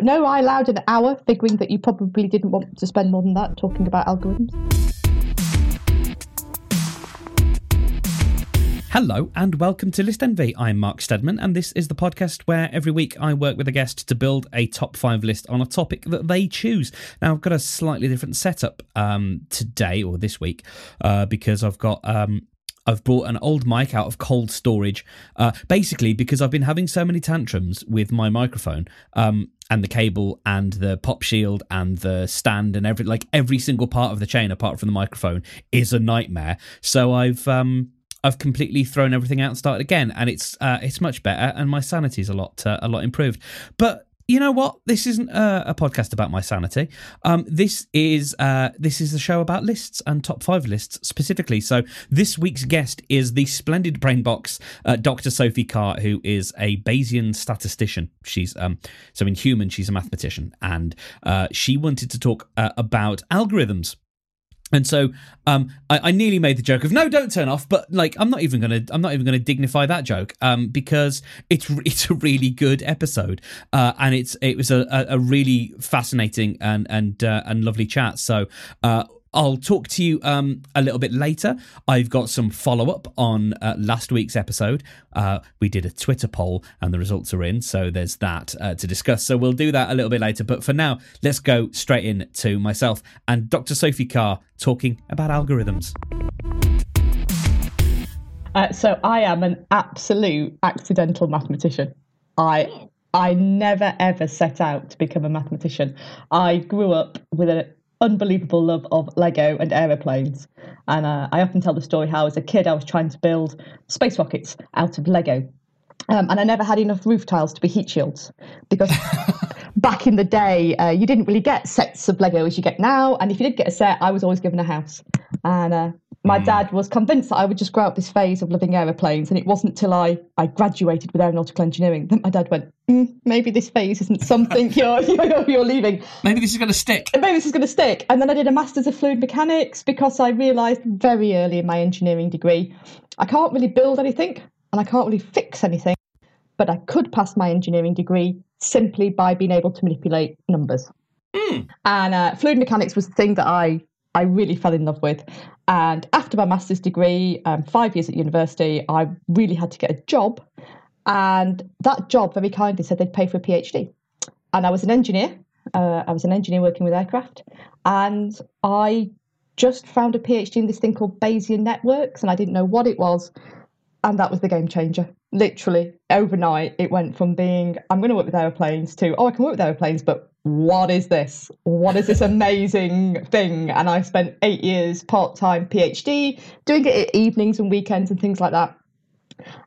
no, I allowed an hour, figuring that you probably didn't want to spend more than that talking about algorithms. Hello and welcome to List Envy. I'm Mark Stedman, and this is the podcast where every week I work with a guest to build a top five list on a topic that they choose. Now, I've got a slightly different setup um, today or this week uh, because I've got um, I've brought an old mic out of cold storage, uh, basically because I've been having so many tantrums with my microphone um, and the cable and the pop shield and the stand and every like every single part of the chain apart from the microphone is a nightmare. So I've um, I've completely thrown everything out and started again, and it's uh, it's much better, and my sanity is a lot uh, a lot improved. But you know what? This isn't a, a podcast about my sanity. Um, this is uh, this is a show about lists and top five lists specifically. So this week's guest is the splendid brain box, uh, Dr. Sophie Carr, who is a Bayesian statistician. She's um, so in human, she's a mathematician, and uh, she wanted to talk uh, about algorithms and so um, I, I, nearly made the joke of no, don't turn off. But like, I'm not even gonna, I'm not even gonna dignify that joke um, because it's it's a really good episode, uh, and it's it was a, a, really fascinating and and uh, and lovely chat. So uh, I'll talk to you um, a little bit later. I've got some follow up on uh, last week's episode. Uh, we did a Twitter poll and the results are in, so there's that uh, to discuss. So we'll do that a little bit later. But for now, let's go straight in to myself and Dr. Sophie Carr talking about algorithms. Uh, so I am an absolute accidental mathematician. I I never ever set out to become a mathematician. I grew up with a unbelievable love of Lego and aeroplanes. And uh, I often tell the story how, as a kid, I was trying to build space rockets out of Lego. Um, and I never had enough roof tiles to be heat shields because back in the day, uh, you didn't really get sets of Lego as you get now. And if you did get a set, I was always given a house. And uh, my mm. dad was convinced that I would just grow up this phase of loving aeroplanes. And it wasn't till I, I graduated with aeronautical engineering that my dad went, mm, maybe this phase isn't something you're, you're, you're leaving. Maybe this is going to stick. Maybe this is going to stick. And then I did a master's of fluid mechanics because I realised very early in my engineering degree, I can't really build anything and I can't really fix anything, but I could pass my engineering degree simply by being able to manipulate numbers. Mm. And uh, fluid mechanics was the thing that I I really fell in love with. And after my master's degree, um, five years at university, I really had to get a job. And that job very kindly said they'd pay for a PhD. And I was an engineer. Uh, I was an engineer working with aircraft. And I just found a PhD in this thing called Bayesian networks. And I didn't know what it was. And that was the game changer. Literally, overnight, it went from being, I'm going to work with aeroplanes to, oh, I can work with aeroplanes, but what is this? What is this amazing thing? And I spent eight years part time PhD doing it evenings and weekends and things like that.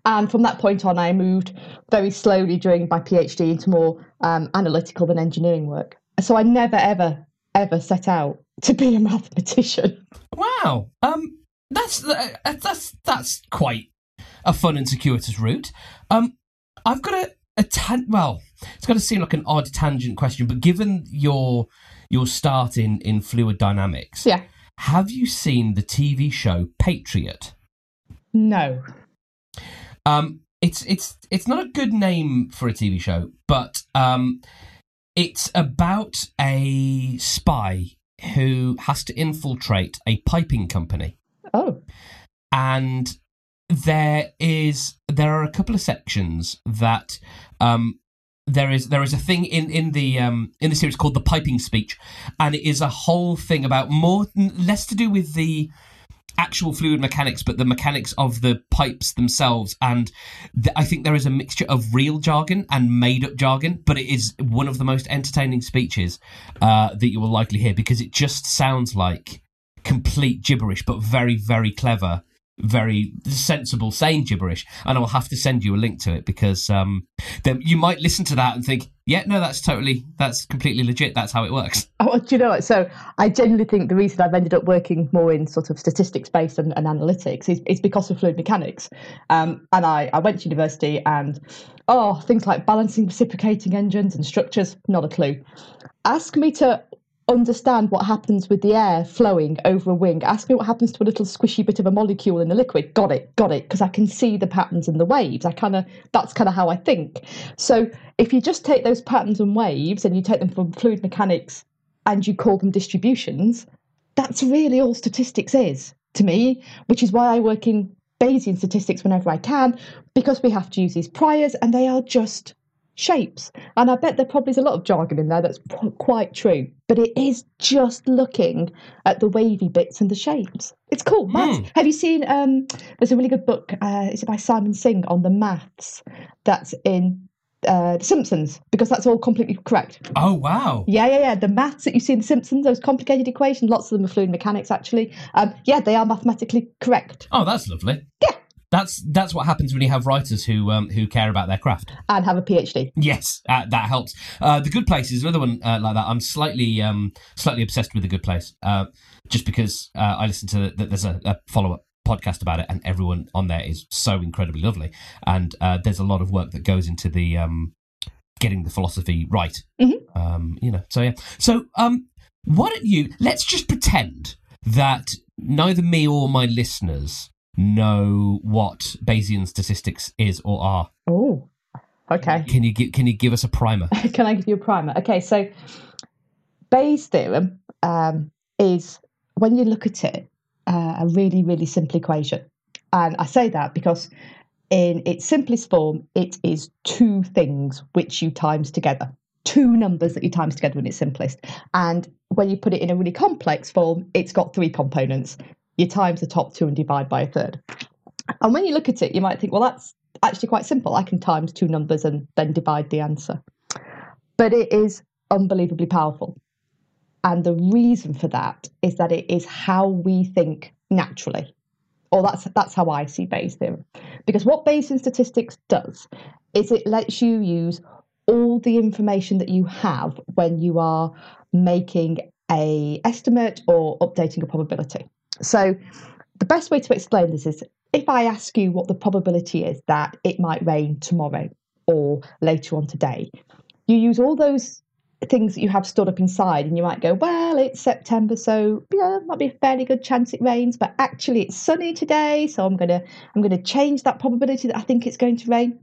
And from that point on, I moved very slowly during my PhD into more um, analytical than engineering work. So I never, ever, ever set out to be a mathematician. Wow, um, that's uh, that's that's quite a fun and circuitous route. Um, I've got a a tan- well, it's going to seem like an odd tangent question, but given your your start in in fluid dynamics, yeah, have you seen the TV show Patriot? No. Um, it's it's it's not a good name for a TV show, but um, it's about a spy who has to infiltrate a piping company. Oh. And there is there are a couple of sections that um, there is there is a thing in in the um, in the series called the piping speech, and it is a whole thing about more less to do with the actual fluid mechanics, but the mechanics of the pipes themselves. And th- I think there is a mixture of real jargon and made up jargon, but it is one of the most entertaining speeches uh, that you will likely hear because it just sounds like complete gibberish, but very very clever very sensible, sane gibberish. And I'll have to send you a link to it because um, then you might listen to that and think, yeah, no, that's totally, that's completely legit. That's how it works. Oh, do you know what? So I genuinely think the reason I've ended up working more in sort of statistics based and, and analytics is, is because of fluid mechanics. Um, and I, I went to university and, oh, things like balancing reciprocating engines and structures, not a clue. Ask me to understand what happens with the air flowing over a wing. Ask me what happens to a little squishy bit of a molecule in a liquid. Got it, got it, because I can see the patterns and the waves. I kind of that's kind of how I think. So if you just take those patterns and waves and you take them from fluid mechanics and you call them distributions, that's really all statistics is to me, which is why I work in Bayesian statistics whenever I can, because we have to use these priors and they are just shapes. And I bet there probably is a lot of jargon in there that's quite true, but it is just looking at the wavy bits and the shapes. It's cool. Maths. Mm. Have you seen? Um, there's a really good book. Uh, it's by Simon Singh on the maths that's in uh, The Simpsons because that's all completely correct. Oh wow! Yeah, yeah, yeah. The maths that you see in The Simpsons, those complicated equations, lots of them are fluid mechanics actually. Um, yeah, they are mathematically correct Oh, that's lovely. Yeah. That's that's what happens when you have writers who um, who care about their craft. and have a PhD. Yes, uh, that helps. Uh, the Good Place is another one uh, like that. I'm slightly um, slightly obsessed with The Good Place, uh, just because uh, I listen to the, there's a, a follow up podcast about it, and everyone on there is so incredibly lovely. And uh, there's a lot of work that goes into the um, getting the philosophy right. Mhm. Um, you know, so yeah. So um, why don't you? Let's just pretend that neither me or my listeners know what Bayesian statistics is or are. Oh, okay. Can you gi- can you give us a primer? Can I give you a primer? Okay, so Bayes' theorem um, is when you look at it, uh, a really, really simple equation. And I say that because in its simplest form, it is two things which you times together, two numbers that you times together in its simplest. And when you put it in a really complex form, it's got three components. You times the top two and divide by a third. And when you look at it, you might think, well, that's actually quite simple. I can times two numbers and then divide the answer. But it is unbelievably powerful. And the reason for that is that it is how we think naturally. Or that's that's how I see Bayes' theorem. Because what Bayesian statistics does is it lets you use all the information that you have when you are making a estimate or updating a probability. So the best way to explain this is if I ask you what the probability is that it might rain tomorrow or later on today, you use all those things that you have stored up inside and you might go well it's september so yeah might be a fairly good chance it rains but actually it's sunny today so i'm going to i'm going to change that probability that i think it's going to rain.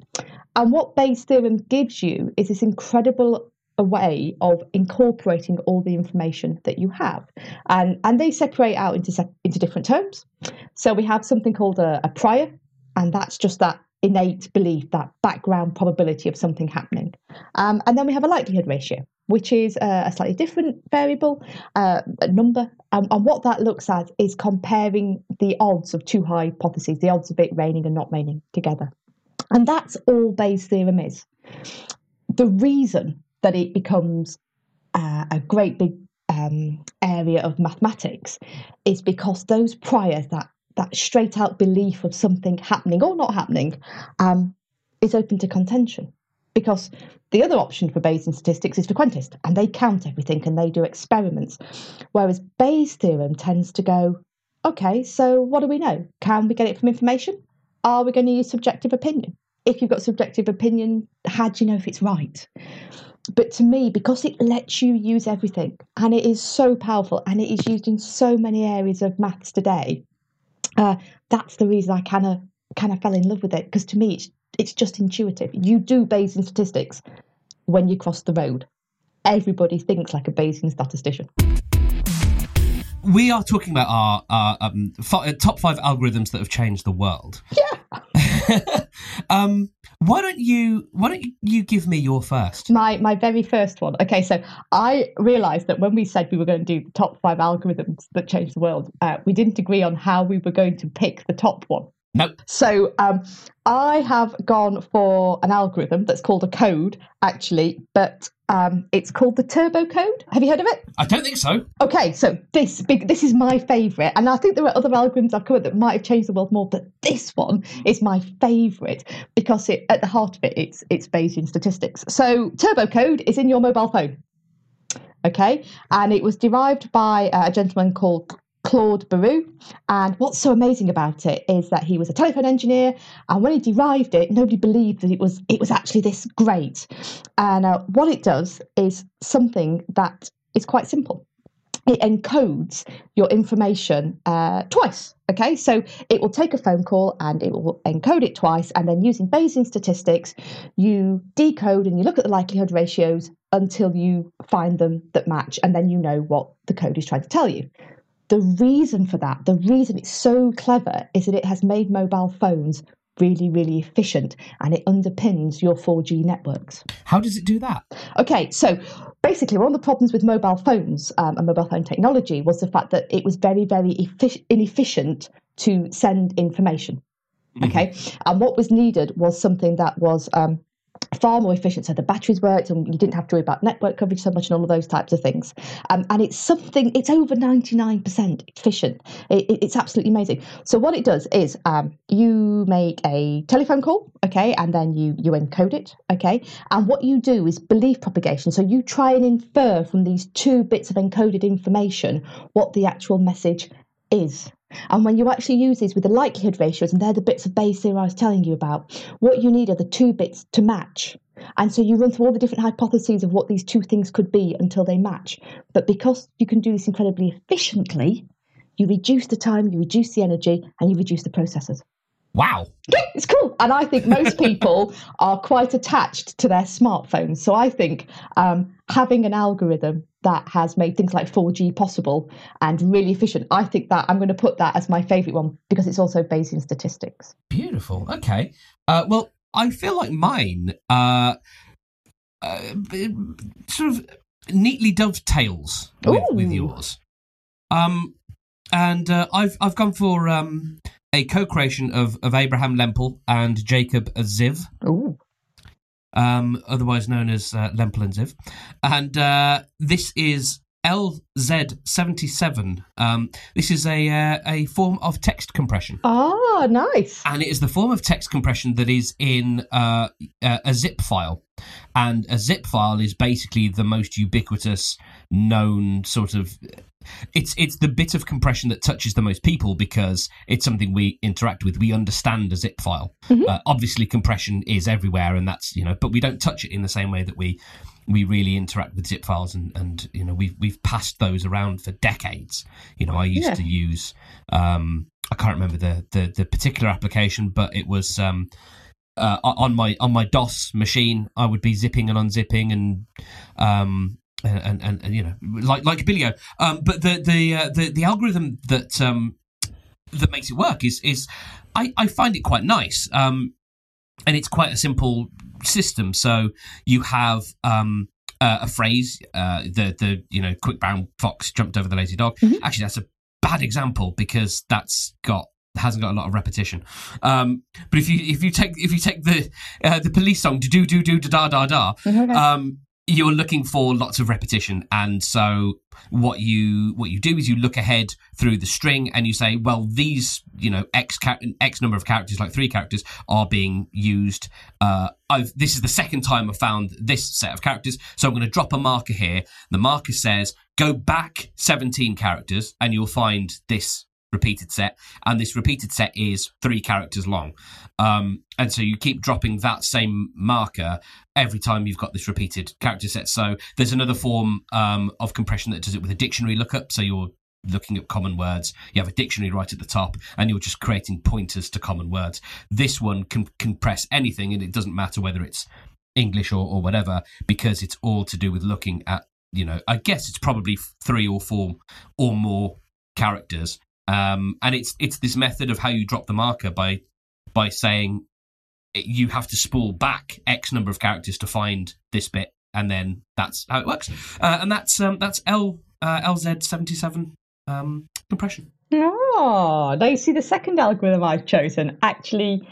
And what bayes theorem gives you is this incredible a way of incorporating all the information that you have. And and they separate out into into different terms. So we have something called a, a prior and that's just that innate belief that background probability of something happening. Um, and then we have a likelihood ratio which is a, slightly different variable uh, a number. Um, and what that looks at is comparing the odds of two hypotheses the odds of it raining and not raining together. And that's all bayes theorem is. The reason that it becomes uh, a great big um, area of mathematics is because those priors that that straight out belief of something happening or not happening um, is open to contention. Because the other option for Bayesian statistics is for frequentist and they count everything and they do experiments. Whereas Bayes' theorem tends to go okay so what do we know? Can we get it from information? Are we going to use subjective opinion? If you've got subjective opinion how do you know if it's right but to me because it lets you use everything and it is so powerful and it is used in so many areas of maths today uh, that's the reason i kind of kind of fell in love with it because to me it's it's just intuitive. You do bayesian statistics when you cross the road. Everybody thinks like a bayesian statistician. We are talking about our, our um, uh, top five algorithms that have changed the world. yeah. Um, why don't you Why don't you, give me your first? my my very first one okay so i realized that when we said we were going to do the top five algorithms that changed the world uh, we didn't agree on how we were going to pick the top one Nope. So um, I have gone for an algorithm that's called a code, actually, but um, it's called the Turbo Code. Have you heard of it? I don't think so. Okay, so this big, this is my favourite, and I think there are other algorithms I've covered that might have changed the world more, but this one is my favourite because it, at the heart of it, it's it's Bayesian statistics. So Turbo Code is in your mobile phone. Okay, and it was derived by a gentleman called Claude Berrou. And what's so amazing about it is that he was a telephone engineer, and when he derived it, nobody believed that it was it was actually this great. And uh, what it does is something that is quite simple. it encodes your information uh, twice. Okay, so it will take a phone call and it will encode it twice, and then using Bayesian statistics, you decode and you look at the likelihood ratios until you find them that match, and then you know what the code is trying to tell you. The reason for that, the reason it's so clever, is that it has made mobile phones really, really efficient and it underpins your 4G networks. How does it do that? Okay, so basically, one of the problems with mobile phones um, and mobile phone technology was the fact that it was very, very effic- inefficient to send information. Okay, mm-hmm. and what was needed was something that was um, far more efficient. So the batteries worked, and you didn't have to worry about network coverage so much, and all of those types of things. Um, and it's something. It's over ninety nine percent efficient. It, it, it's absolutely amazing. So what it does is um, you make a telephone call, okay, and then you you encode it, okay. And what you do is belief propagation. So you try and infer from these two bits of encoded information what the actual message is. And when you actually use these with the likelihood ratios, and they're the bits of Bayes theory I was telling you about, what you need are the two bits to match. And so you run through all the different hypotheses of what these two things could be until they match. But because you can do this incredibly efficiently, you reduce the time, you reduce the energy, and you reduce the processors. Wow. Yeah, it's cool. And I think most people are quite attached to their smartphones. So I think um, having an algorithm that has made things like 4G possible and really efficient, I think that I'm going to put that as my favourite one because it's also Bayesian statistics. Beautiful. Okay. Uh, well, I feel like mine uh, uh, sort of neatly dovetails with, with yours. Um, and uh, I've I've gone for um, a co-creation of, of Abraham Lempel and Jacob Ziv. Ooh. Um, otherwise known as uh, Lempel and Ziv. And uh, this is LZ77. Um, this is a uh, a form of text compression. Ah, nice. And it is the form of text compression that is in uh, a zip file. And a zip file is basically the most ubiquitous known sort of it's it's the bit of compression that touches the most people because it's something we interact with. We understand a zip file. Mm-hmm. Uh, obviously, compression is everywhere, and that's you know, but we don't touch it in the same way that we we really interact with zip files, and and you know, we've we've passed those around for decades. You know, I used yeah. to use um, I can't remember the, the the particular application, but it was. Um, uh, on my on my DOS machine, I would be zipping and unzipping and um, and, and, and you know like like Bilio. Um, but the the, uh, the the algorithm that um, that makes it work is is I, I find it quite nice. Um, and it's quite a simple system. So you have um, uh, a phrase, uh, the the you know quick brown fox jumped over the lazy dog. Mm-hmm. Actually, that's a bad example because that's got hasn't got a lot of repetition. Um, but if you if you take if you take the uh, the police song do do do da da da, mm-hmm. um, you're looking for lots of repetition and so what you what you do is you look ahead through the string and you say well these you know x x number of characters like three characters are being used uh I've this is the second time I've found this set of characters so I'm going to drop a marker here the marker says go back 17 characters and you'll find this repeated set, and this repeated set is three characters long. Um, and so you keep dropping that same marker every time you've got this repeated character set. So there's another form um, of compression that does it with a dictionary lookup. So you're looking at common words. You have a dictionary right at the top, and you're just creating pointers to common words. This one can compress anything, and it doesn't matter whether it's English or, or whatever, because it's all to do with looking at, you know, I guess it's probably three or four or more characters um, and it's it's this method of how you drop the marker by by saying you have to spool back X number of characters to find this bit, and then that's how it works. Uh, and that's um, that's L uh, LZ seventy seven um, compression. Oh, now you see the second algorithm I've chosen actually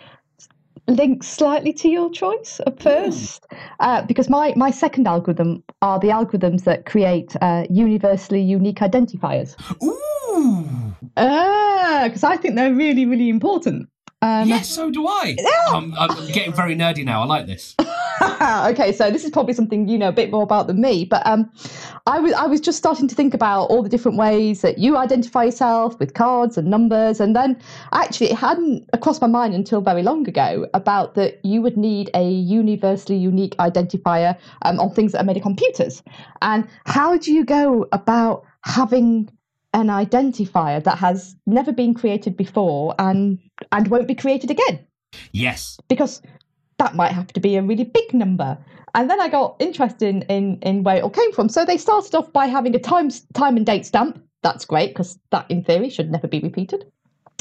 links slightly to your choice at first, uh, because my my second algorithm are the algorithms that create uh, universally unique identifiers. Ooh. Ah, because I think they're really, really important. Um, yes, so do I. Yeah. I'm, I'm, getting very nerdy now. I like this. okay, so this is probably something you know a bit more about than me, but um, I was I was just starting to think about all the different ways that you identify yourself with cards and numbers, and then actually it hadn't crossed my mind until very long ago about that you would need a universally unique identifier um, on things that are made of computers, and how do you go about having an identifier that has never been created before and and won't be created again Yes. because that might have to be a really big number. And then I got interested in, in, in where it all came from. So they started off by having a time, time and date stamp. That's great because that, in theory, should never be repeated.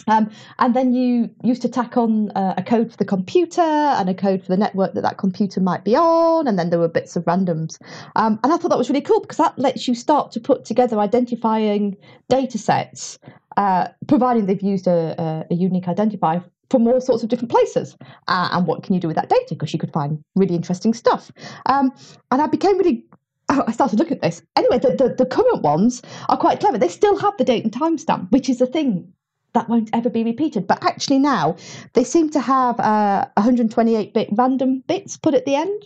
Um, and then you used to tack on uh, a code for the computer and a code for the network that that computer might be on. And then there were bits of randoms. Um, and I thought that was really cool because that lets you start to put together identifying data sets, uh, providing they've used a, a, a unique identifier from all sorts of different places. Uh, and what can you do with that data? Because you could find really interesting stuff. Um, and I became really. I started looking at this. Anyway, the, the, the current ones are quite clever. They still have the date and timestamp, which is the thing that won't ever be repeated. But actually, now they seem to have uh, 128 bit random bits put at the end.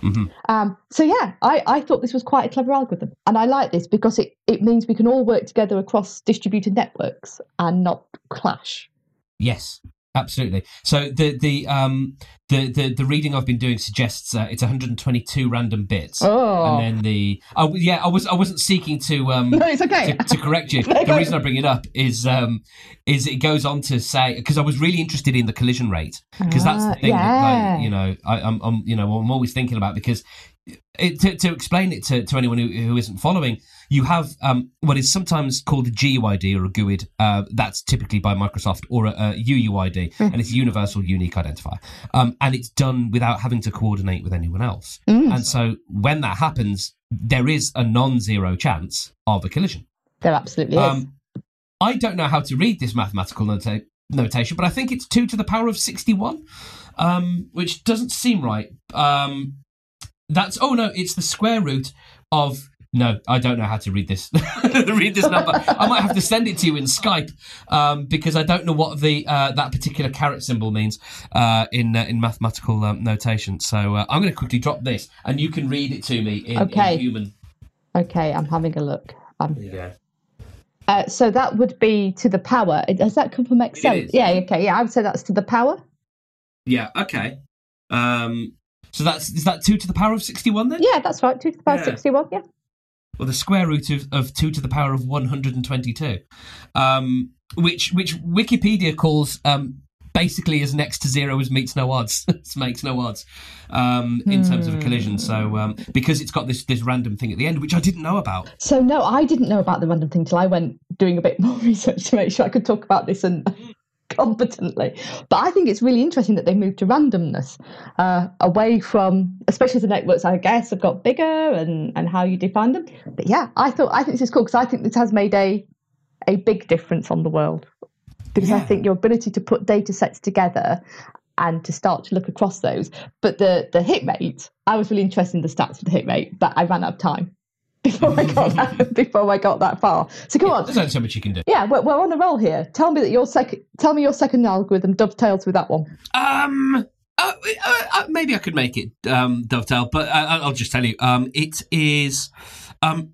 hmm Um, so yeah, I, I thought this was quite a clever algorithm, and I like this because it, it means we can all work together across distributed networks and not clash. Yes. Absolutely. So the the um the the, the reading I've been doing suggests uh, it's 122 random bits, Oh, and then the oh yeah I was I wasn't seeking to um no, it's okay. to, to correct you. The reason I bring it up is um, is it goes on to say because I was really interested in the collision rate because that's the Ah, thing that like, you know I, I'm, I'm you know I'm always thinking about because it, to, to explain it to, to anyone who, who isn't following, you have um, what is sometimes called a GUID or a GUID. Uh, that's typically by Microsoft or a, a UUID, Hmm. and it's a universal unique identifier. Um, and it's done without having to coordinate with anyone else. Mm, And so when that happens, there is a non-zero chance of a collision. there absolutely is. Um, I don't know how to read this mathematical nota- notation, but I think it's 2 to the power of 61, um, which doesn't seem right. That's, oh no, it's the square root of. No, I don't know how to read this. read this number. I might have to send it to you in Skype um, because I don't know what the uh, that particular caret symbol means uh, in uh, in mathematical um, notation. So uh, I'm going to quickly drop this, and you can read it to me in, in Okay. human. okay, I'm having a look. Um, Yeah. uh, so that would be to the power. Does that come from Excel? is. Yeah, okay, yeah, I would say that's to the power. Yeah. Okay. Um, so that's is that two to the power of sixty-one then? Yeah, that's right, two to the power Yeah. 61, yeah. Well, the square root of, of two to the power of one hundred and twenty-two, um, which which Wikipedia calls um, basically as next to zero as meets no odds, makes no odds um, in terms of a collision. So um, because it's got this this random thing at the end, which I didn't know about. So no, I didn't know about the random thing till I went doing a bit more research to make sure I could talk about this and competently. But I think it's really interesting that they moved to randomness uh, away from, especially the networks. I guess have got bigger and and how you define them. But yeah, I thought I think this is cool because I think this has made a a big difference on the world because I think your ability to put data sets together. And to start to look across those, but the the hit rate, I was really interested in the stats for the hit rate, but I ran out of time before I got that, before I got that far. So come on, There's only so much you can do. yeah, we're, we're on a roll here. Tell me that your second. Tell me your second algorithm dovetails with that one. Um. Uh, uh, uh, maybe I could make it um, dovetail, but uh, I'll just tell you. Um, it is. Um,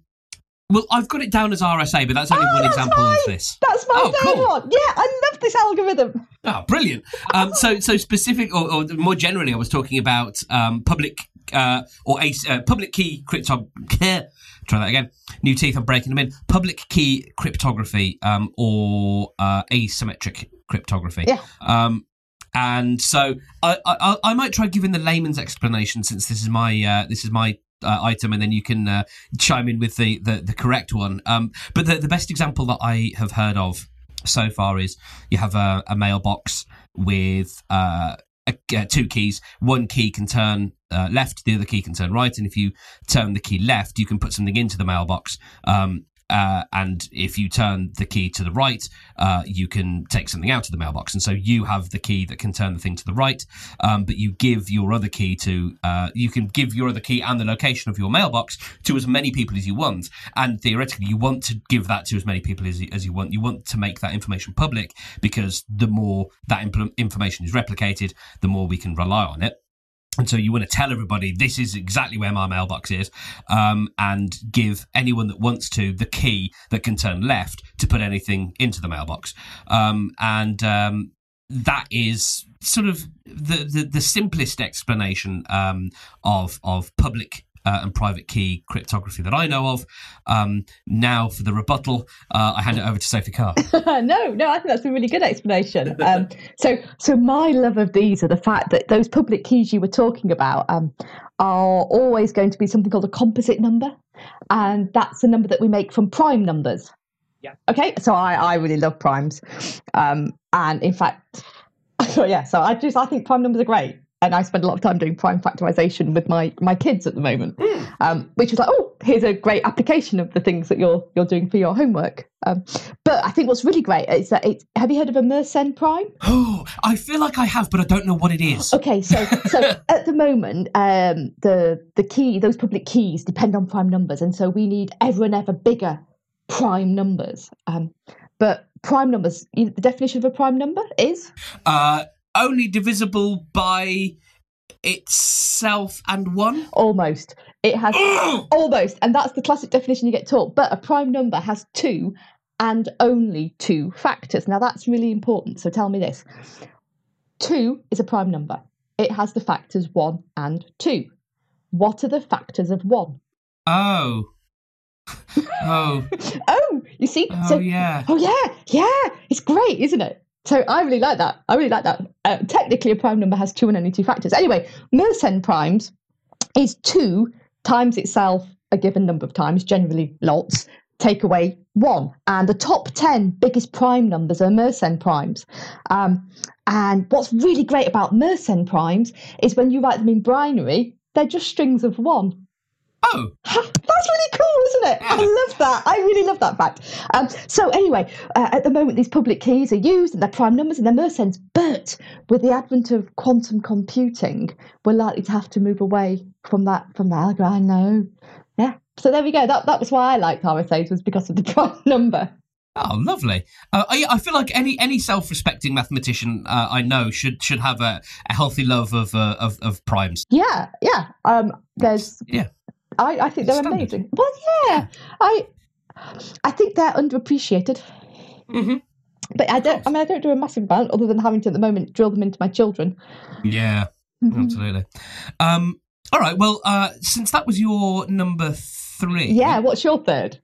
well, I've got it down as RSA, but that's only Oh, one that's example right. of this. That's my Oh, third cool. one. Yeah, I love this algorithm. Oh, brilliant! Um, so, so specific, or, or more generally, I was talking about um, public uh, or a, uh, public key crypto. Try that again. New teeth. I'm breaking them in. Public key cryptography um, or uh, asymmetric cryptography. Yeah. Um, and so I, I I might try giving the layman's explanation since this is my uh, this is my uh, item, and then you can uh, chime in with the, the, the correct one. Um, but the, the best example that I have heard of so far is you have a, a mailbox with uh, uh, two keys. One key can turn uh, left, the other key can turn right, and if you turn the key left, you can put something into the mailbox. Um, uh, and if you turn the key to the right, uh, you can take something out of the mailbox. And so you have the key that can turn the thing to the right, um, but you give your other key to, uh, you can give your other key and the location of your mailbox to as many people as you want. And theoretically, you want to give that to as many people as you, as you want. You want to make that information public because the more that impl- information is replicated, the more we can rely on it. And so you want to tell everybody this is exactly where my mailbox is, um, and give anyone that wants to the key that can turn left to put anything into the mailbox. Um, and um, that is sort of the the, the simplest explanation um, of of public uh, and private key cryptography that I know of. Um, now, for the rebuttal, uh, I hand it over to Sophie Carr. no, no, I think that's a really good explanation. Um, so, so my love of these are the fact that those public keys you were talking about um, are always going to be something called a composite number, and that's a number that we make from prime numbers. Yeah. Okay, so I, I really love primes, um, and in fact, so yeah, so I just I think prime numbers are great and I spend a lot of time doing prime factorization with my my kids at the moment, mm. um, which is like, oh, here's a great application of the things that you're you're doing for your homework. Um, but I think what's really great is that it's. Have you heard of a Mersenne prime? Oh, I feel like I have, but I don't know what it is. Okay, so so at the moment, um, the the key, those public keys depend on prime numbers, and so we need ever and ever bigger prime numbers. Um, but prime numbers, the definition of a prime number is. Uh, only divisible by itself and one? Almost. It has almost, and that's the classic definition you get taught. But a prime number has two and only two factors. Now that's really important. So tell me this: two is a prime number. It has the factors one and two. What are the factors of one? Oh. Oh. oh, you see? Oh, so, yeah. Oh, yeah. Yeah. It's great, isn't it? So I really like that. I really like that. Uh, technically, a prime number has two and only two factors. Anyway, Mersenne primes is two times itself a given number of times, generally lots, take away one. And the top 10 biggest prime numbers are Mersenne primes. Um, and what's really great about Mersenne primes is when you write them in binary, they're just strings of one. Oh, that's really cool, isn't it? I love that. I really love that fact. Um, so anyway, uh, at the moment, these public keys are used and they're prime numbers and they're Mersennes. But with the advent of quantum computing, we're likely to have to move away from that from that algorithm. I know. Yeah. So there we go. That that was why I liked RSAs was because of the prime number. Oh, lovely! Uh, I, I, feel like any any self respecting mathematician uh, I know should should have a, a healthy love of, uh, of of primes. Yeah, yeah. Um, there's yeah. I, I think they're Standard. amazing. Well, yeah, I I think they're underappreciated. Mm-hmm. But I don't. I mean, I don't do a massive amount other than having to at the moment drill them into my children. Yeah, mm-hmm. absolutely. Um, all right. Well, uh, since that was your number three, yeah. What's your third?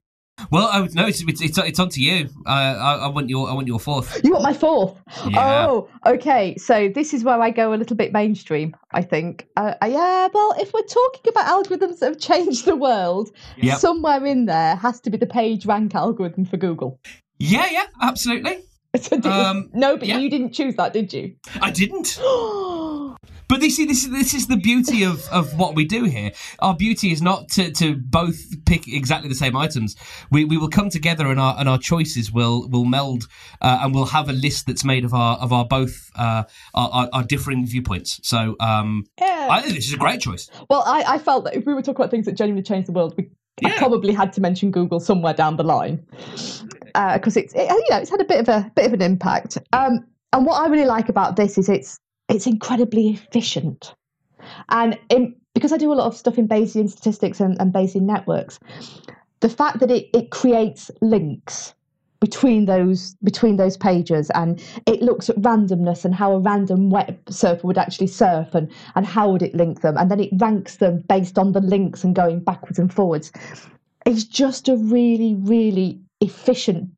Well, I would it's it's, it's, it's on to you. I, I, I want your I want your fourth. You want my fourth? Yeah. Oh, okay. So this is where I go a little bit mainstream. I think. Uh, uh, yeah. Well, if we're talking about algorithms that have changed the world, yep. somewhere in there has to be the PageRank algorithm for Google. Yeah. Yeah. Absolutely. So um, no, but yeah. you didn't choose that, did you? I didn't. But this is this is this is the beauty of, of what we do here. Our beauty is not to, to both pick exactly the same items. We, we will come together and our and our choices will will meld uh, and we'll have a list that's made of our of our both uh, our, our, our, differing viewpoints. So um, yeah. I think this is a great choice. Well, I, I felt that if we were talking about things that genuinely change the world, we yeah. I probably had to mention Google somewhere down the line because uh, it's it, you know it's had a bit of a bit of an impact. Um, and what I really like about this is it's it's incredibly efficient. And in, because I do a lot of stuff in Bayesian statistics and, and Bayesian networks, the fact that it, it creates links between those between those pages and it looks at randomness and how a random web surfer would actually surf and and how would it link them and then it ranks them based on the links and going backwards and forwards it's just a really really efficient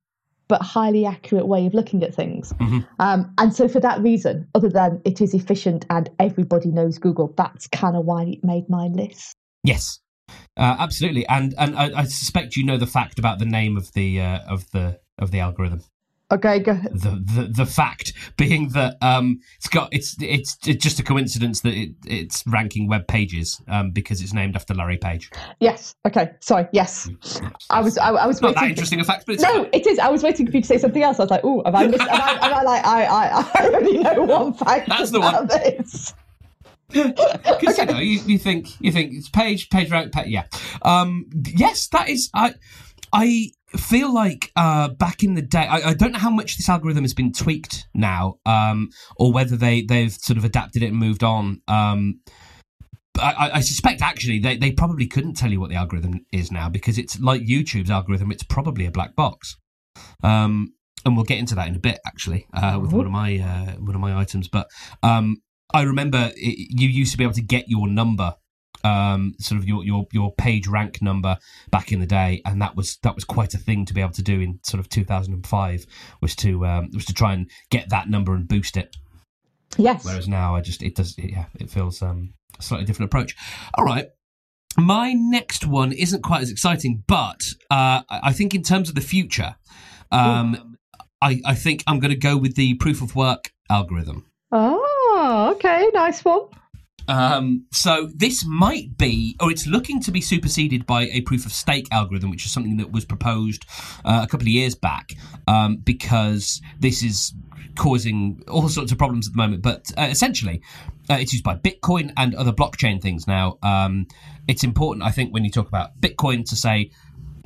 but highly accurate way of looking at things. Mm-hmm. Um, and so, for that reason, other than it is efficient and everybody knows Google, that's kind of why it made my list. Yes, uh, absolutely. And and I, I, suspect you know the fact about the name of the uh, of the of the algorithm. Okay, go ahead. The, the the fact being that um, it's got it's it's it's just a coincidence that it, it's ranking web pages um, because it's named after Larry Page. Yes. Okay. Sorry. Yes. yes. I was I, I was not waiting. that interesting a fact, but no, it is. I was waiting for you to say something else. I was like, oh, have I missed? have, I, have I like I I I only know one fact. That's the one. This. Because okay. you know, you, you think you think it's page page rank, page, yeah. Um, yes, that is I I feel like uh, back in the day, I, I, don't know how much this algorithm has been tweaked now, um, or whether they they've sort of adapted it and moved on. Um, I, I, suspect actually they, they probably couldn't tell you what the algorithm is now because it's like YouTube's algorithm. It's probably a black box. Um, and we'll get into that in a bit actually uh, with one of my uh, one of my items. But um, I remember it, you used to be able to get your number um, sort of your, your your PageRank number back in the day, and that was that was quite a thing to be able to do in sort of 2005 was to um, was to try and get that number and boost it. Yes. Whereas now, I just it does yeah it feels um, a slightly different approach. All right. My next one isn't quite as exciting, but uh, I think in terms of the future, um, I, I think I'm going to go with the proof of work algorithm. Oh, okay, nice one. Um, so this might be, or it's looking to be superseded by a proof of stake algorithm, which is something that was proposed uh, a couple of years back, um, because this is causing all sorts of problems at the moment. But uh, essentially, uh, it's used by Bitcoin and other blockchain things now. Um, it's important, I think, when you talk about Bitcoin to say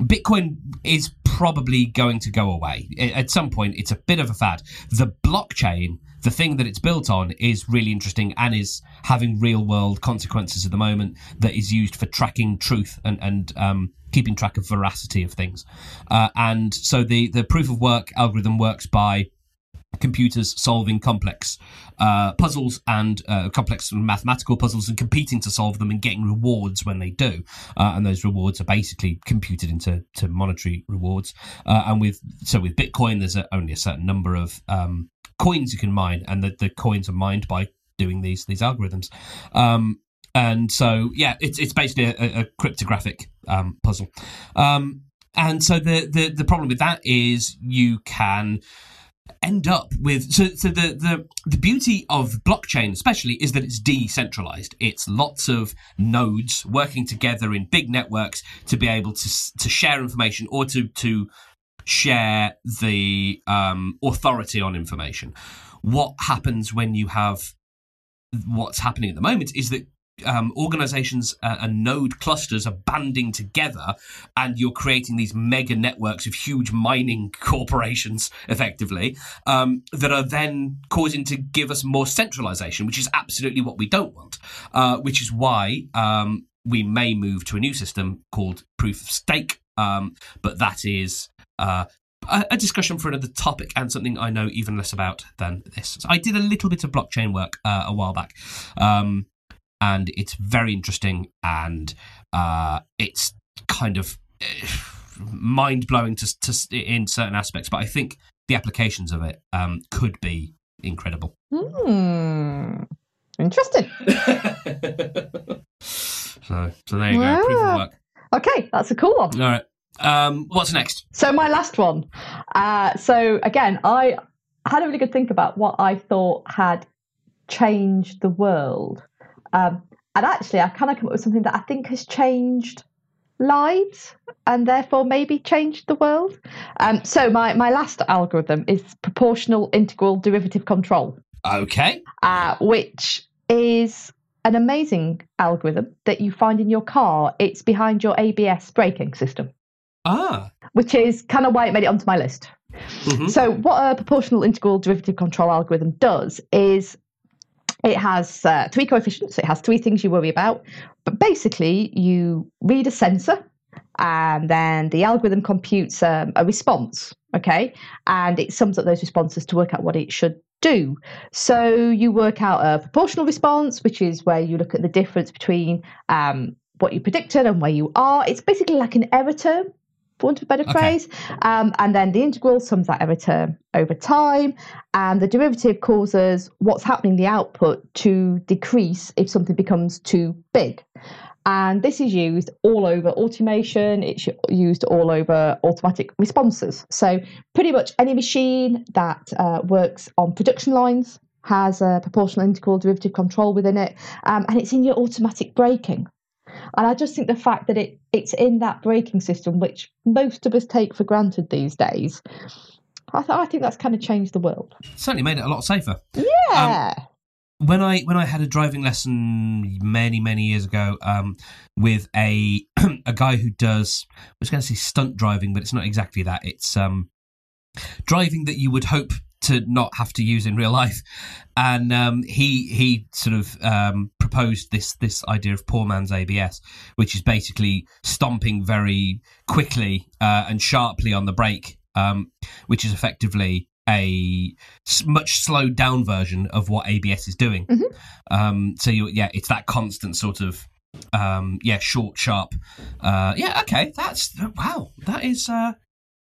Bitcoin is probably going to go away at some point. It's a bit of a fad. The blockchain the thing that it's built on is really interesting and is having real world consequences at the moment that is used for tracking truth and, and um, keeping track of veracity of things. Uh, and so the, the proof of work algorithm works by computers solving complex uh, puzzles and uh, complex mathematical puzzles and competing to solve them and getting rewards when they do. Uh, and those rewards are basically computed into to monetary rewards. Uh, and with so with Bitcoin, there's a, only a certain number of um, coins you can mine, and the, the coins are mined by doing these these algorithms. Um, and so, yeah, it's it's basically a, a cryptographic um, puzzle. Um, and so the, the the problem with that is you can end up with so so the the the beauty of blockchain especially is that it's decentralized it's lots of nodes working together in big networks to be able to to share information or to to share the um, authority on information. What happens when you have what's happening at the moment is that um, organizations uh, and node clusters are banding together and you're creating these mega networks of huge mining corporations effectively um, that are then causing to give us more centralization which is absolutely what we don't want uh, which is why um, we may move to a new system called proof of stake um, but that is uh, a, discussion for another topic and something I know even less about than this. So I did a little bit of blockchain work uh, a while back, um, and it's very interesting and uh, it's kind of mind blowing to, to, in certain aspects. But I think the applications of it um, could be incredible. Hmm. Interesting. so, so there you go. Proof of work. Okay, that's a cool one. All right. Um, what's next? So my last one. Uh, so again, I had a really good think about what I thought had changed the world, um, and actually, I kind of come up with something that I think has changed lives and therefore maybe changed the world. Um, so my my last algorithm is proportional integral derivative control. Okay. Uh, which is an amazing algorithm that you find in your car. It's behind your ABS braking system. Ah. Which is kind of why it made it onto my list. Mm-hmm. So, what a proportional integral derivative control algorithm does is it has uh, three coefficients, it has three things you worry about. But basically, you read a sensor and then the algorithm computes um, a response, okay? And it sums up those responses to work out what it should do. So you work out a proportional response, which is where you look at the difference between um, what you predicted and where you are. It's basically like an error term want of a better okay. phrase. Um, and then the integral sums that every term over time. And the derivative causes what's happening the output to decrease if something becomes too big. And this is used all over automation, it's used all over automatic responses. So, pretty much any machine that uh, works on production lines has a proportional integral derivative control within it, um, and it's in your automatic braking. And I just think the fact that it it's in that braking system, which most of us take for granted these days, I, th- I think that's kind of changed the world. Certainly made it a lot safer. Yeah. Um, when I when I had a driving lesson many many years ago um, with a a guy who does I was going to say stunt driving, but it's not exactly that. It's um, driving that you would hope to not have to use in real life. And um, he he sort of um, proposed this this idea of poor man's ABS, which is basically stomping very quickly uh, and sharply on the brake, um, which is effectively a much slowed down version of what ABS is doing. Mm-hmm. Um, so you yeah, it's that constant sort of Um, yeah, short, sharp. Uh, yeah, okay. That's wow. That is uh,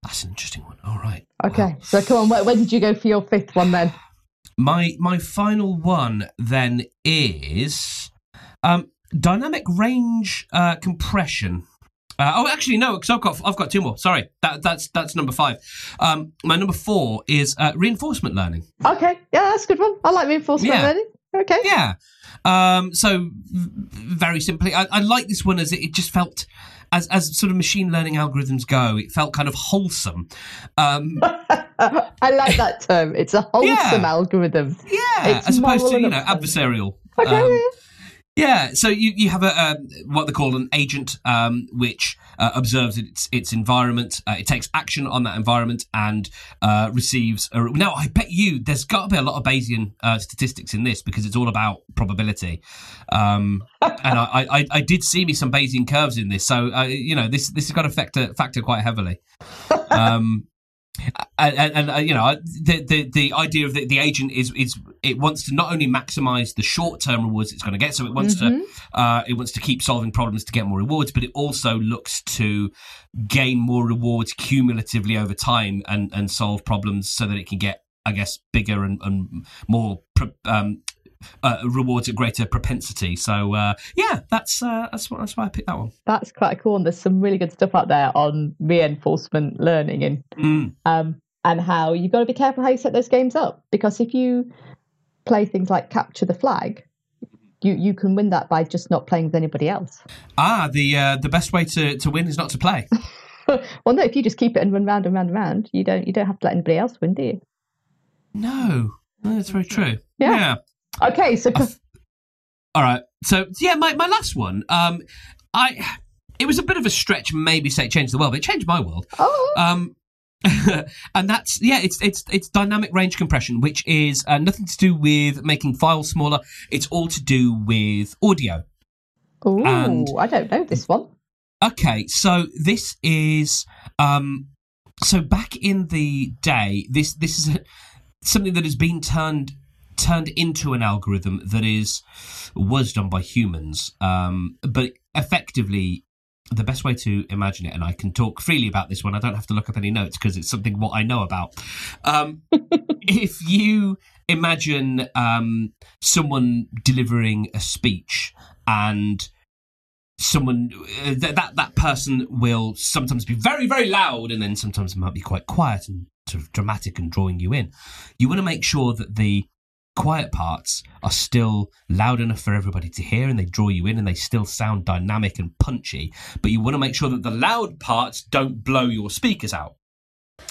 that's an interesting one. All right. Okay, so come on, where, where did you go for your fifth one then? My my final one then is um, dynamic range uh, compression. Uh, oh, actually, no, because I've got I've got two more. Sorry, that that's that's number five. Um, my number four is uh, reinforcement learning. Okay, yeah, that's a good one. I like reinforcement Yeah. learning. Okay. Yeah. Um, so very simply, I, I like this one as it, it just felt. As, as sort of machine learning algorithms go, it felt kind of wholesome. Um, I like that term. It's a wholesome Yeah. algorithm. yeah, It's as opposed to you know adversarial. Okay. Um, Yeah, so you, you have a um, what they call an agent, um, which uh, observes its its environment. Uh, it takes action on that environment and uh, receives. A, now, I bet you there's got to be a lot of Bayesian uh, statistics in this because it's all about probability. Um, and I, I, I did see me some Bayesian curves in this, so uh, you know this this has got to factor factor quite heavily. Um, and, and, uh, you know the, the the idea of the, the agent is is it wants to not only maximize the short term rewards it's going to get so it wants to uh, it wants to keep solving problems to get more rewards but it also looks to gain more rewards cumulatively over time and and solve problems so that it can get i guess bigger and, and more um, uh, rewards at greater propensity so uh, yeah that's uh, that's why that's why i picked that one That's quite cool. And there's some really good stuff out there on reinforcement learning and Mm. um, and how you've got to be careful how you set those games up because if you play things like capture the flag, you you can win that by just not playing with anybody else. ah the uh, the best way to, to win is not to play well, no, if you just keep it and run round and round and round, you don't you don't have to let anybody else win, do you? no No, that's very true Yeah. yeah. Okay, so All right. So yeah, my, my last one. Um, I it was a bit of a stretch, maybe say it changed the world, but it changed my world. oh, Um, and that's yeah, it's it's it's dynamic range compression, which is uh, nothing to do with making files smaller. It's all to do with audio. Oh, I don't know this one. Okay, so this is um, so back in the day, this this is a, something that has been turned turned into an algorithm that is was done by humans, um, but effectively. The best way to imagine it, and I can talk freely about this one. I don't have to look up any notes because it's something what I know about. Um, if you imagine um, someone delivering a speech and someone uh, th- that that person will sometimes be very very loud and then sometimes might be quite quiet and sort of dramatic and drawing you in you want to make sure that the quiet parts are still loud enough for everybody to hear and they draw you in and they still sound dynamic and punchy but you want to make sure that the loud parts don't blow your speakers out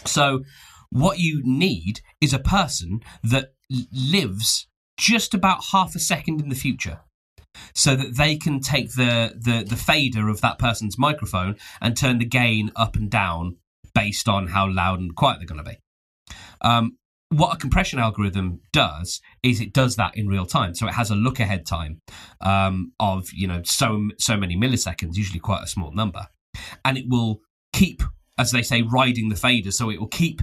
so what you need is a person that lives just about half a second in the future so that they can take the, the the fader of that person's microphone and turn the gain up and down based on how loud and quiet they're going to be. Um, what a compression algorithm does is it does that in real time. So it has a look ahead time um, of you know so so many milliseconds, usually quite a small number, and it will keep, as they say, riding the fader. So it will keep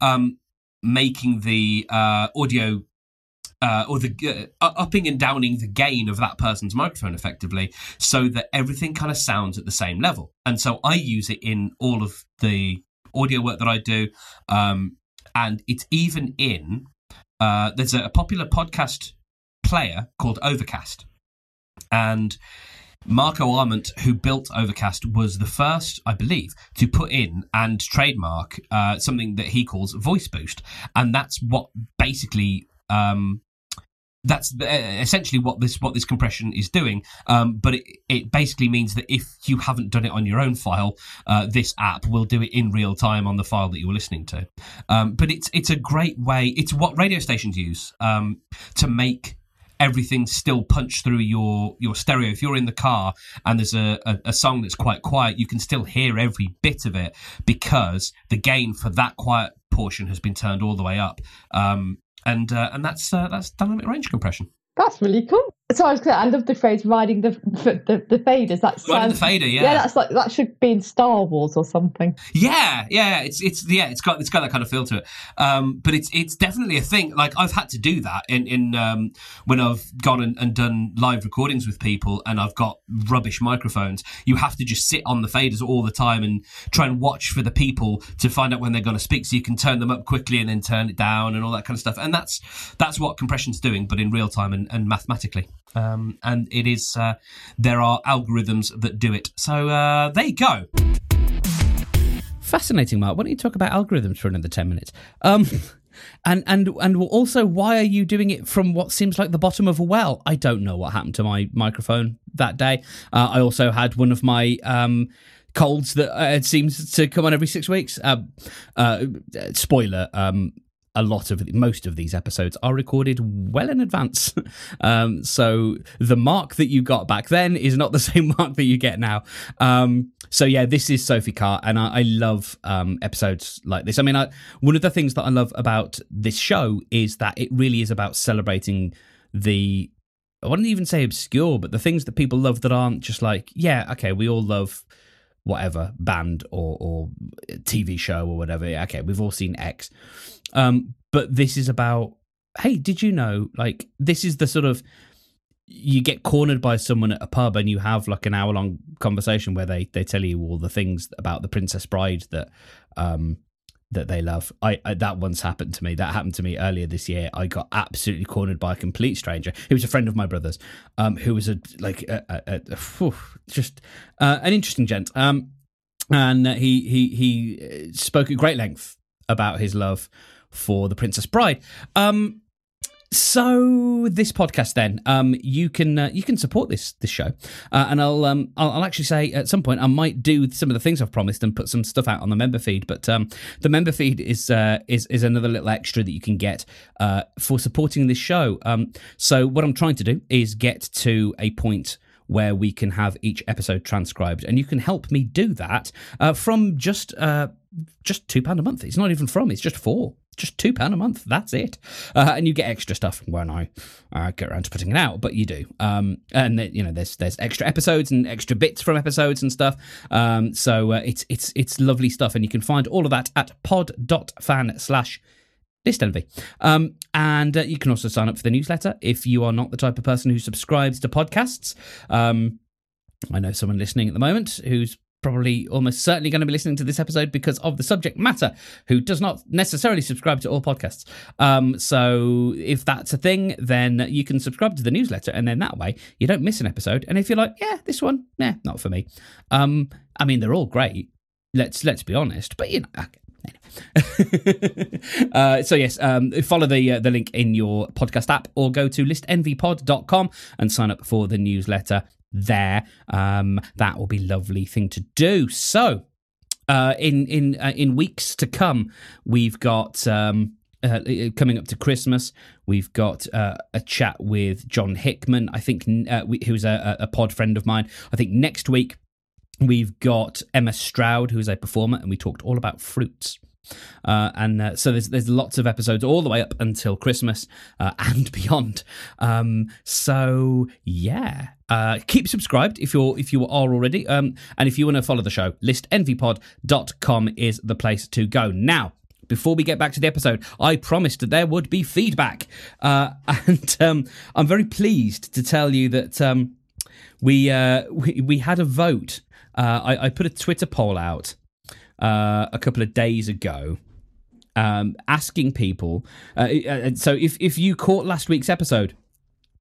um, making the uh, audio uh, or the uh, upping and downing the gain of that person's microphone effectively so that everything kind of sounds at the same level. And so I use it in all of the audio work that I do. Um, and it's even in, uh, there's a, popular podcast player called Overcast. And Marco Arment, who built Overcast, was the first, I believe, to put in and trademark uh, something that he calls voice boost, and that's what basically um, that's essentially what this what this compression is doing. Um, but it, it basically means that if you haven't done it on your own file, uh, this app will do it in real time on the file that you're listening to. Um, but it's it's a great way. It's what radio stations use um, to make everything still punch through your your stereo. If you're in the car and there's a, a, a song that's quite quiet, you can still hear every bit of it because the gain for that quiet portion has been turned all the way up. Um, and uh, and that's uh, that's dynamic range compression. That's really cool. So I was clear. I love the phrase "riding the the, the faders." That's riding um, the fader. Yeah, yeah. That's like that should be in Star Wars or something. Yeah, yeah. It's it's yeah. It's got it's got that kind of feel to it. Um, but it's it's definitely a thing. Like I've had to do that in in um, when I've gone and, and done live recordings with people, and I've got rubbish microphones. You have to just sit on the faders all the time and try and watch for the people to find out when they're going to speak, so you can turn them up quickly and then turn it down and all that kind of stuff. And that's that's what compression's doing, but in real time and, and mathematically. Um, and it is uh, there are algorithms that do it. So uh, there you go. Fascinating, Mark. Why don't you talk about algorithms for another ten minutes? Um, and and and also, why are you doing it from what seems like the bottom of a well? I don't know what happened to my microphone that day. Uh, I also had one of my um, colds that uh, seems to come on every six weeks. Uh, uh, spoiler: um, a lot of most of these episodes are recorded well in advance. um, so the mark that you got back then is not the same mark that you get now. Um, so yeah, this is Sophie Carr, and I, I love um, episodes like this. I mean, I, one of the things that I love about this show is that it really is about celebrating the. I wouldn't even say obscure, but the things that people love that aren't just like, yeah, okay, we all love whatever band or, or TV show or whatever. Okay, we've all seen X. Um, but this is about, hey, did you know? Like, this is the sort of you get cornered by someone at a pub and you have like an hour long conversation where they they tell you all the things about the Princess Bride that um that they love. I, I, that once happened to me. That happened to me earlier this year. I got absolutely cornered by a complete stranger. He was a friend of my brother's, um, who was a like a, a, a, whew, just uh, an interesting gent. Um, and he he he spoke at great length about his love for the Princess Bride. Um, so this podcast, then, um, you can uh, you can support this this show, uh, and I'll, um, I'll, I'll actually say at some point I might do some of the things I've promised and put some stuff out on the member feed. But um, the member feed is uh, is is another little extra that you can get uh, for supporting this show. Um, so what I'm trying to do is get to a point where we can have each episode transcribed, and you can help me do that uh, from just uh, just two pound a month. It's not even from; it's just four just two pound a month. That's it, uh, and you get extra stuff when I uh, get around to putting it out. But you do, um, and you know, there's there's extra episodes and extra bits from episodes and stuff. Um, so uh, it's it's it's lovely stuff, and you can find all of that at pod.fan slash list envy. Um, and uh, you can also sign up for the newsletter if you are not the type of person who subscribes to podcasts. Um, I know someone listening at the moment who's probably almost certainly going to be listening to this episode because of the subject matter, who does not necessarily subscribe to all podcasts. Um, so if that's a thing, then you can subscribe to the newsletter, and then that way you don't miss an episode. And if you're like, yeah, this one, yeah, not for me. Um, I mean, they're all great. Let's let's be honest, but you know. Okay. uh, so yes, um, follow the uh, the link in your podcast app or go to listenvypod.com and sign up for the newsletter there. Um, that will be lovely thing to do. So, uh, in in uh, in weeks to come, we've got. Um, uh, coming up to Christmas, we've got uh, a chat with John Hickman. I think uh, who's a, a pod friend of mine. I think next week we've got Emma Stroud, who's a performer, and we talked all about fruits. Uh, and uh, so there's there's lots of episodes all the way up until Christmas uh, and beyond. Um, so yeah, uh, keep subscribed if you're if you are already. Um, and if you want to follow the show, listenvypod.com is the place to go. Now, before we get back to the episode, I promised that there would be feedback, uh, and um, I'm very pleased to tell you that um, we, uh, we we had a vote. Uh, I, I, put a Twitter poll out uh, a couple of days ago. Um, asking people, uh, so if if you caught last week's episode,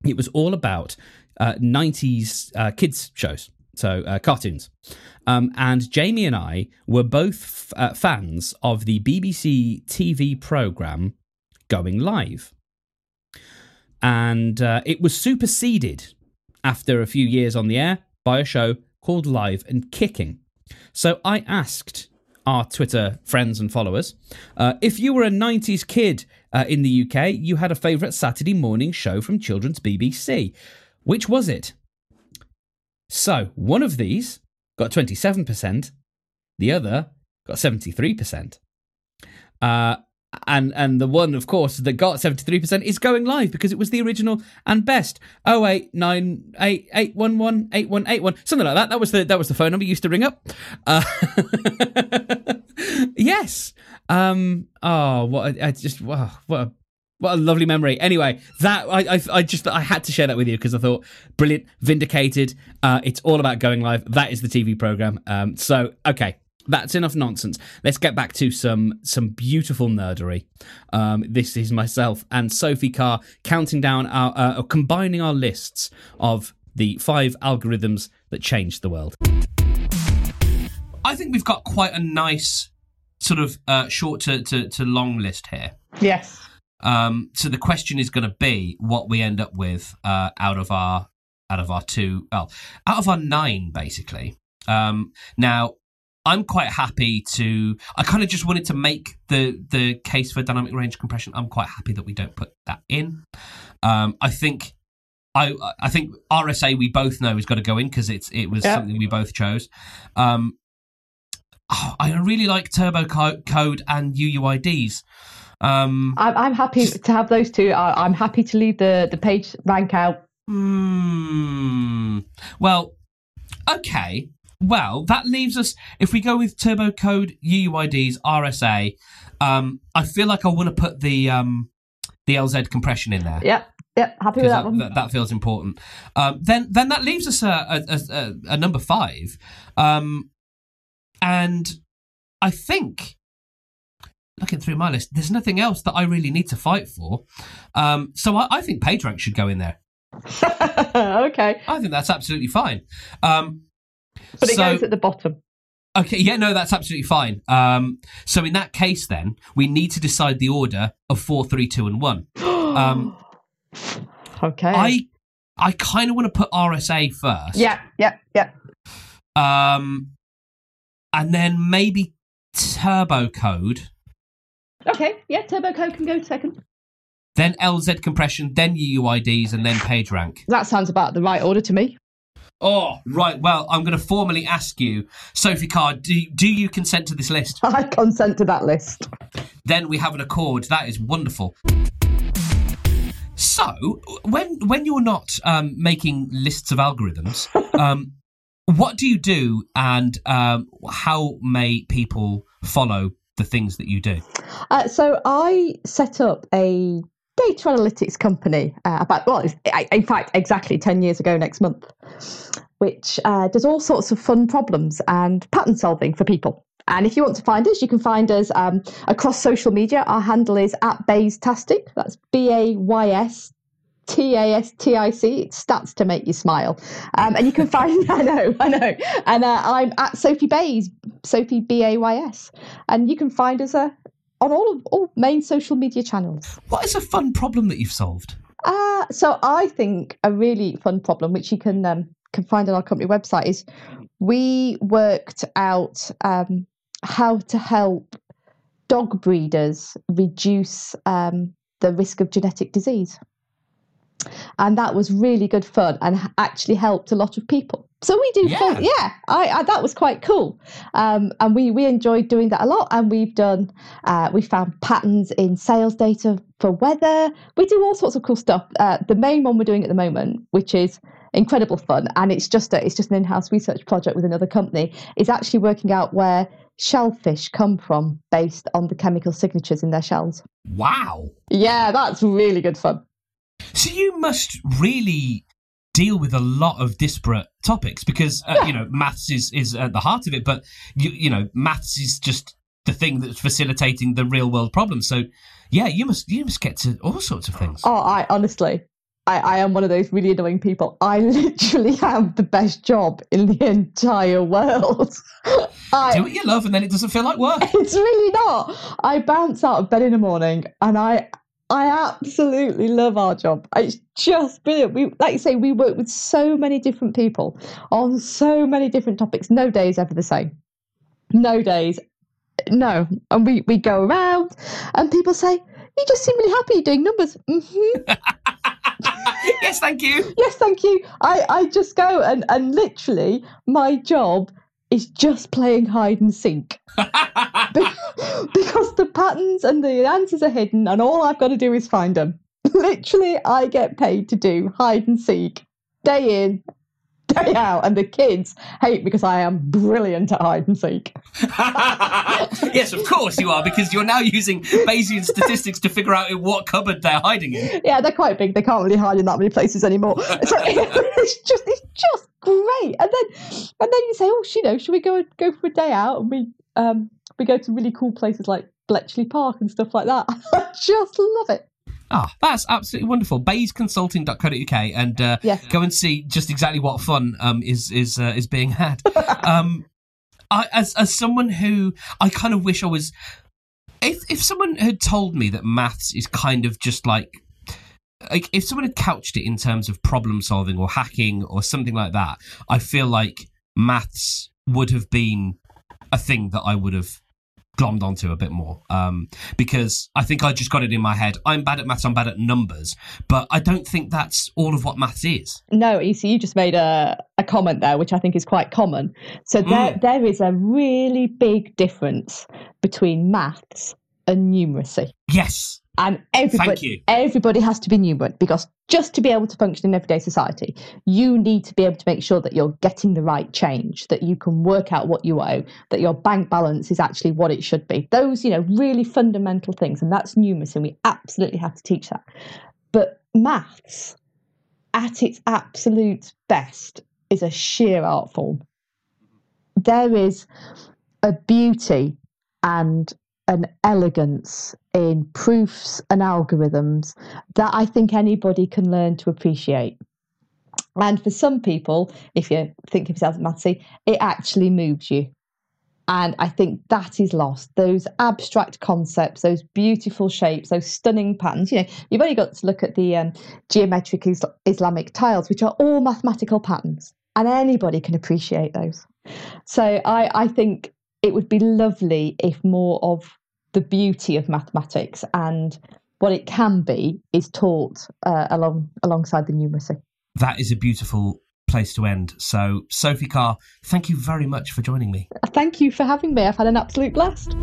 it was all about uh, 90s uh, kids shows, so uh, cartoons. Um, and Jamie and I were both f- uh, fans of the BBC TV program Going Live. And uh, it was superseded after a few years on the air by a show called Live and Kicking. So I asked our Twitter friends and followers. Uh, if you were a 90s kid uh, in the UK, you had a favourite Saturday morning show from children's BBC. Which was it? So, one of these got 27%, the other got 73%. Uh, and and the one, of course, that got seventy three percent is going live because it was the original and best. Oh eight nine eight eight one one eight one eight one something like that. That was the that was the phone number you used to ring up. Uh, yes. Um. Oh, what I, I just wow, what a what a lovely memory. Anyway, that I, I, I just I had to share that with you because I thought brilliant, vindicated. Uh, it's all about going live. That is the TV program. Um, so okay, that's enough nonsense. Let's get back to some some beautiful nerdery. Um, this is myself and Sophie Carr counting down our uh, combining our lists of the five algorithms that changed the world. I think we've got quite a nice sort of uh, short to, to, to long list here. Yes. Um, so the question is going to be what we end up with uh, out of our out of our two, well, out of our nine, basically. Um, now, I'm quite happy to. I kind of just wanted to make the the case for dynamic range compression. I'm quite happy that we don't put that in. Um, I think. I, I think RSA we both know has got to go in because it's it was Yep. something we both chose. Um, oh, I really like turbo co- code and UUIDs. Um, I'm, I'm happy to have those two. I, I'm happy to leave the, the page rank out. Hmm. Well, okay. Well, that leaves us. If we go with turbo code, UUIDs, RSA, um, I feel like I want to put the um, the LZ compression in there. Yep, yep, happy with that, that, one. that, that feels important. Um, then, then that leaves us a, a, a, a, a number five, um, and I think looking through my list, there's nothing else that I really need to fight for. Um, so I, I think PageRank should go in there. okay, I think that's absolutely fine. Um, but it so- goes at the bottom. Okay, yeah, no, that's absolutely fine. Um, so in that case, then we need to decide the order of four, three, two, and one. Um, okay. I, I kind of want to put RSA first. Yeah, yeah, yeah. Um, and then maybe Turbo Code, Okay, yeah, Turbo Code can go second. then LZ compression, then UUIDs, and then PageRank. That sounds about the right order to me. Oh, right. Well, I'm going to formally ask you, Sophie Carr, do, do you consent to this list? I consent to that list. then we have an accord. That is wonderful. So, when when you're not um, making lists of algorithms, um, what do you do, and um, how may people follow the things that you do? Uh, so I set up a data analytics company uh, about well, in fact, exactly ten years ago next month, which uh, does all sorts of fun problems and pattern solving for people. And if you want to find us, you can find us um, across social media. Our handle is at Baystastic. That's B A Y S T A S T I C. It stats to make you smile. Um, and you can find, I know, I know. And uh, I'm at Sophie Bays, Sophie B A Y S. And you can find us uh, on all of all main social media channels. What is a fun problem that you've solved? Uh, so I think a really fun problem, which you can um, can find on our company website, is we worked out um, how to help dog breeders reduce um, the risk of genetic disease. And that was really good fun and actually helped a lot of people. So we do, fun, Yeah. yeah. I, I that was quite cool, um, and we we enjoyed doing that a lot. And we've done, uh, we found patterns in sales data for weather. We do all sorts of cool stuff. Uh, the main one we're doing at the moment, which is incredible fun, and it's just a, it's just an in-house research project with another company, is actually working out where shellfish come from based on the chemical signatures in their shells. Wow. Yeah, that's really good fun. So you must really deal with a lot of disparate topics because uh, you know maths is is at the heart of it, but you you know maths is just the thing that's facilitating the real world problems. So yeah, you must you must get to all sorts of things. Oh, I honestly, I, I am one of those really annoying people. I literally have the best job in the entire world. I, Do what you love, and then it doesn't feel like work. it's really not. I bounce out of bed in the morning, and I, I absolutely love our job. It's just brilliant. We, like you say, we work with so many different people on so many different topics. No day is ever the same. No days. No, and we we go around, and people say, "You just seem really happy doing numbers." hmm yes, thank you. yes, thank you. I, I just go and, and literally my job is just playing hide and seek because the patterns and the answers are hidden, and all I've got to do is find them. Literally, I get paid to do hide and seek day in, day out, and the kids hate because I am brilliant at hide and seek. yes, of course you are, because you're now using Bayesian statistics to figure out in what cupboard they're hiding in. Yeah, they're quite big. They can't really hide in that many places anymore. So it's just it's just great. And then and then you say, oh, you know, should we go go for a day out? And we um we go to really cool places like Bletchley Park and stuff like that. I just love it. Ah, that's absolutely wonderful. Baysconsulting.co.uk and uh, Yeah. go and see just exactly what fun um, is is uh, is being had. um, I, as as someone who I kind of wish I was. If if someone had told me that maths is kind of just like like if someone had couched it in terms of problem solving or hacking or something like that, I feel like maths would have been a thing that I would have glommed onto a bit more um, because I think I just got it in my head. I'm bad at maths. I'm bad at numbers, but I don't think that's all of what maths is. No, you see, you just made a, a comment there, which I think is quite common. So there, Mm. there is a really big difference between maths and numeracy. Yes, And everybody, everybody has to be numerate because just to be able to function in everyday society, you need to be able to make sure that you're getting the right change, that you can work out what you owe, that your bank balance is actually what it should be. Those, you know, really fundamental things. And that's numeracy, and we absolutely have to teach that. But maths, at its absolute best, is a sheer art form. There is a beauty and an elegance in proofs and algorithms that I think anybody can learn to appreciate. And for some people, if you think of yourself as mathsy, it actually moves you. And I think that is lost. Those abstract concepts, those beautiful shapes, those stunning patterns. You know, you've only got to look at the um, geometric is- Islamic tiles, which are all mathematical patterns, and anybody can appreciate those. So I, I think it would be lovely if more of the beauty of mathematics and what it can be is taught uh, along alongside the numeracy. that is a beautiful place to end. So, Sophie Carr, thank you very much for joining me. Thank you for having me. I've had an absolute blast.